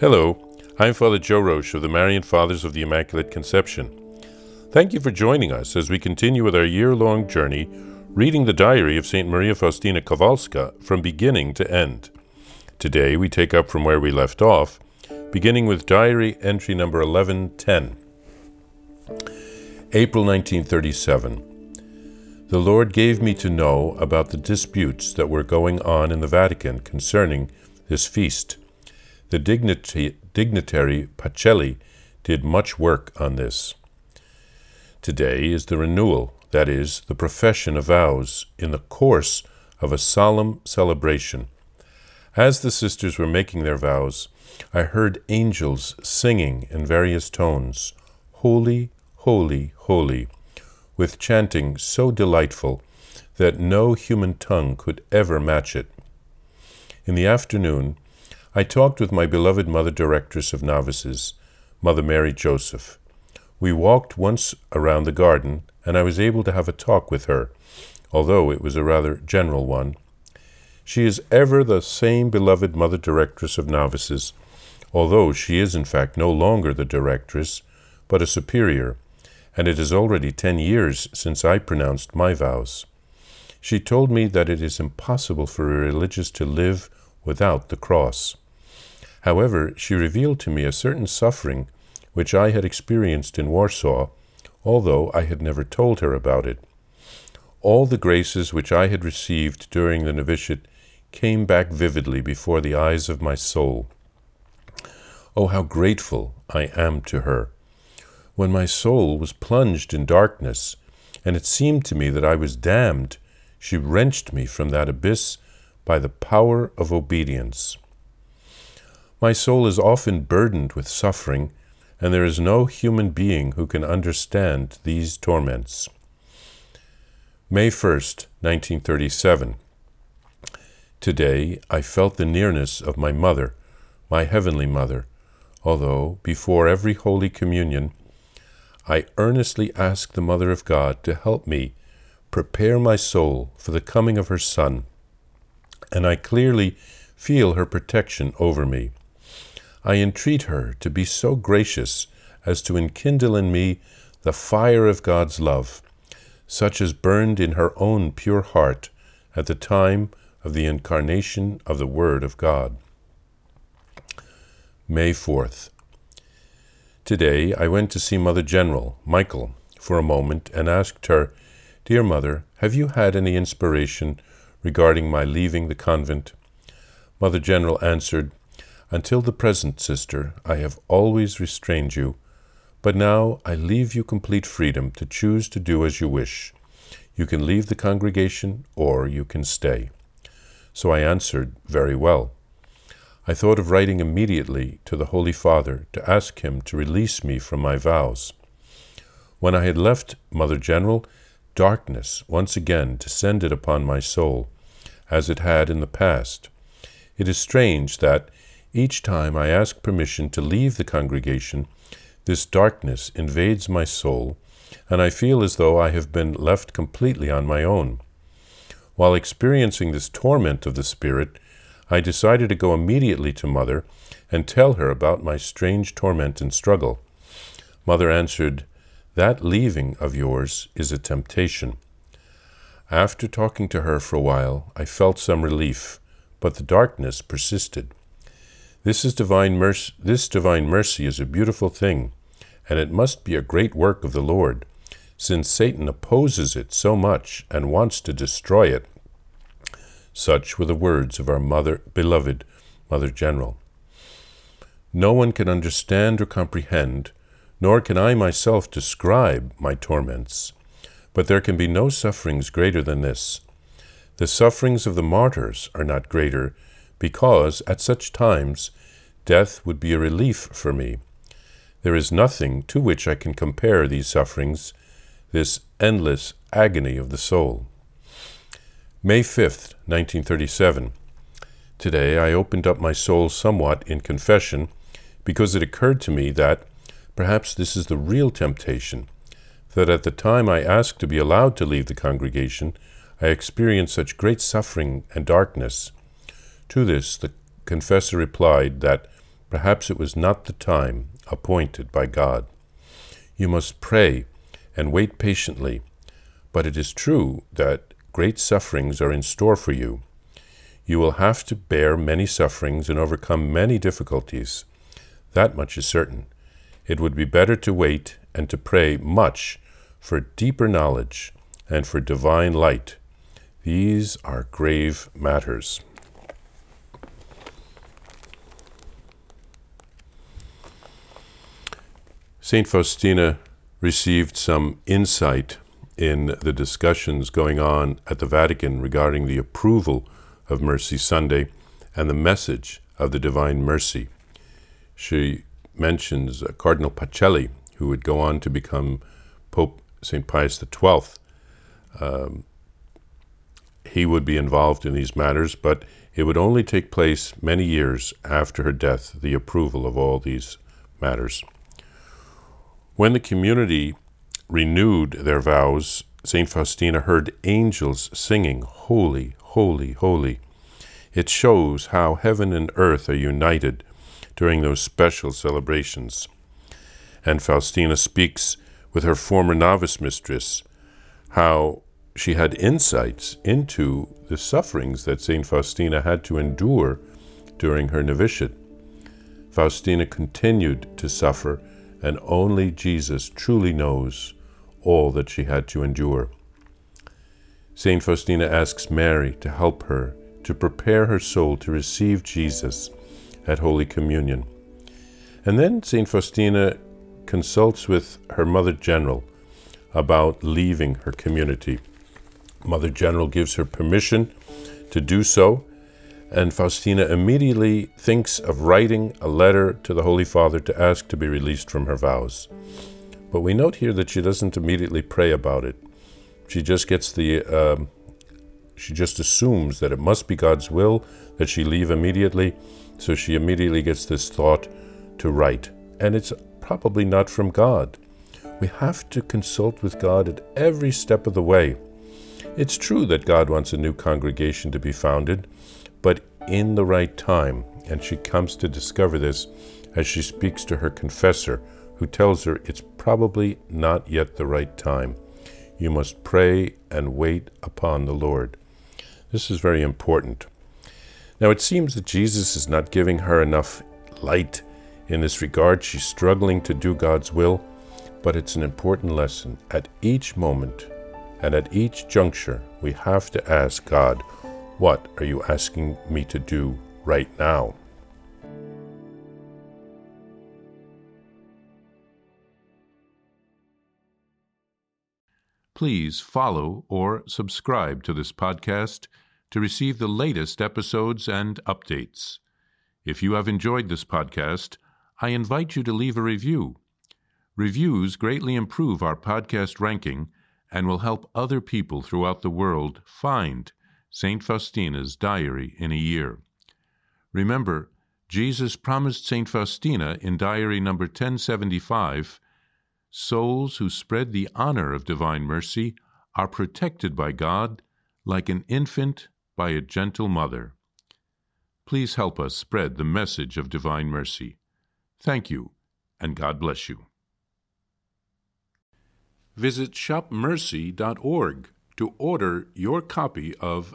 Hello, I'm Father Joe Roesch of the Marian Fathers of the Immaculate Conception. Thank you for joining us as we continue with our year long journey reading the diary of St. Maria Faustina Kowalska from beginning to end. Today we take up from where we left off, beginning with diary entry number 1110. April 1937. The Lord gave me to know about the disputes that were going on in the Vatican concerning this feast. The dignity, dignitary Pacelli did much work on this. Today is the renewal, that is, the profession of vows, in the course of a solemn celebration. As the sisters were making their vows, I heard angels singing in various tones, Holy, holy, holy, with chanting so delightful that no human tongue could ever match it. In the afternoon, I talked with my beloved Mother Directress of Novices, Mother Mary Joseph. We walked once around the garden, and I was able to have a talk with her, although it was a rather general one. She is ever the same beloved Mother Directress of Novices, although she is in fact no longer the Directress, but a superior, and it is already ten years since I pronounced my vows. She told me that it is impossible for a religious to live without the cross. However, she revealed to me a certain suffering which I had experienced in Warsaw, although I had never told her about it. All the graces which I had received during the novitiate came back vividly before the eyes of my soul. Oh, how grateful I am to her! When my soul was plunged in darkness, and it seemed to me that I was damned, she wrenched me from that abyss by the power of obedience. My soul is often burdened with suffering, and there is no human being who can understand these torments. May 1st, 1937. Today I felt the nearness of my mother, my heavenly mother, although before every Holy Communion I earnestly ask the Mother of God to help me prepare my soul for the coming of her Son, and I clearly feel her protection over me. I entreat her to be so gracious as to enkindle in me the fire of God's love, such as burned in her own pure heart at the time of the incarnation of the Word of God. May 4th. Today I went to see Mother General, Michael, for a moment and asked her, Dear Mother, have you had any inspiration regarding my leaving the convent? Mother General answered, until the present, sister, I have always restrained you, but now I leave you complete freedom to choose to do as you wish. You can leave the congregation or you can stay. So I answered, Very well. I thought of writing immediately to the Holy Father to ask him to release me from my vows. When I had left Mother General, darkness once again descended upon my soul, as it had in the past. It is strange that, each time I ask permission to leave the congregation, this darkness invades my soul, and I feel as though I have been left completely on my own. While experiencing this torment of the Spirit, I decided to go immediately to Mother and tell her about my strange torment and struggle. Mother answered, That leaving of yours is a temptation. After talking to her for a while, I felt some relief, but the darkness persisted. This is divine mercy. This divine mercy is a beautiful thing, and it must be a great work of the Lord, since Satan opposes it so much and wants to destroy it. Such were the words of our mother, beloved Mother General. No one can understand or comprehend, nor can I myself describe my torments. But there can be no sufferings greater than this. The sufferings of the martyrs are not greater because at such times death would be a relief for me. There is nothing to which I can compare these sufferings, this endless agony of the soul. May 5th, 1937. Today I opened up my soul somewhat in confession because it occurred to me that perhaps this is the real temptation, that at the time I asked to be allowed to leave the congregation, I experienced such great suffering and darkness to this, the confessor replied that Perhaps it was not the time appointed by God. You must pray and wait patiently, but it is true that great sufferings are in store for you. You will have to bear many sufferings and overcome many difficulties. That much is certain. It would be better to wait and to pray much for deeper knowledge and for divine light. These are grave matters. St. Faustina received some insight in the discussions going on at the Vatican regarding the approval of Mercy Sunday and the message of the Divine Mercy. She mentions uh, Cardinal Pacelli, who would go on to become Pope St. Pius XII. Um, he would be involved in these matters, but it would only take place many years after her death, the approval of all these matters. When the community renewed their vows, St. Faustina heard angels singing, Holy, holy, holy. It shows how heaven and earth are united during those special celebrations. And Faustina speaks with her former novice mistress how she had insights into the sufferings that St. Faustina had to endure during her novitiate. Faustina continued to suffer, and only Jesus truly knows all that she had to endure. St. Faustina asks Mary to help her to prepare her soul to receive Jesus at Holy Communion. And then St. Faustina consults with her Mother General about leaving her community. Mother General gives her permission to do so, and Faustina immediately thinks of writing a letter to the Holy Father to ask to be released from her vows. But we note here that she doesn't immediately pray about it. She just gets the, uh, she just assumes that it must be God's will that she leave immediately, so she immediately gets this thought to write. And it's probably not from God. We have to consult with God at every step of the way. It's true that God wants a new congregation to be founded, but in the right time, and she comes to discover this as she speaks to her confessor, who tells her it's probably not yet the right time. You must pray and wait upon the Lord. This is very important. Now, it seems that Jesus is not giving her enough light in this regard. She's struggling to do God's will, but it's an important lesson. At each moment and at each juncture, we have to ask God, What are you asking me to do right now? Please follow or subscribe to this podcast to receive the latest episodes and updates. If you have enjoyed this podcast, I invite you to leave a review. Reviews greatly improve our podcast ranking and will help other people throughout the world find St. Faustina's diary in a year. Remember, Jesus promised St. Faustina in diary number 1075 souls who spread the honor of divine mercy are protected by God like an infant by a gentle mother. Please help us spread the message of divine mercy. Thank you, and God bless you. Visit shopmercy.org to order your copy of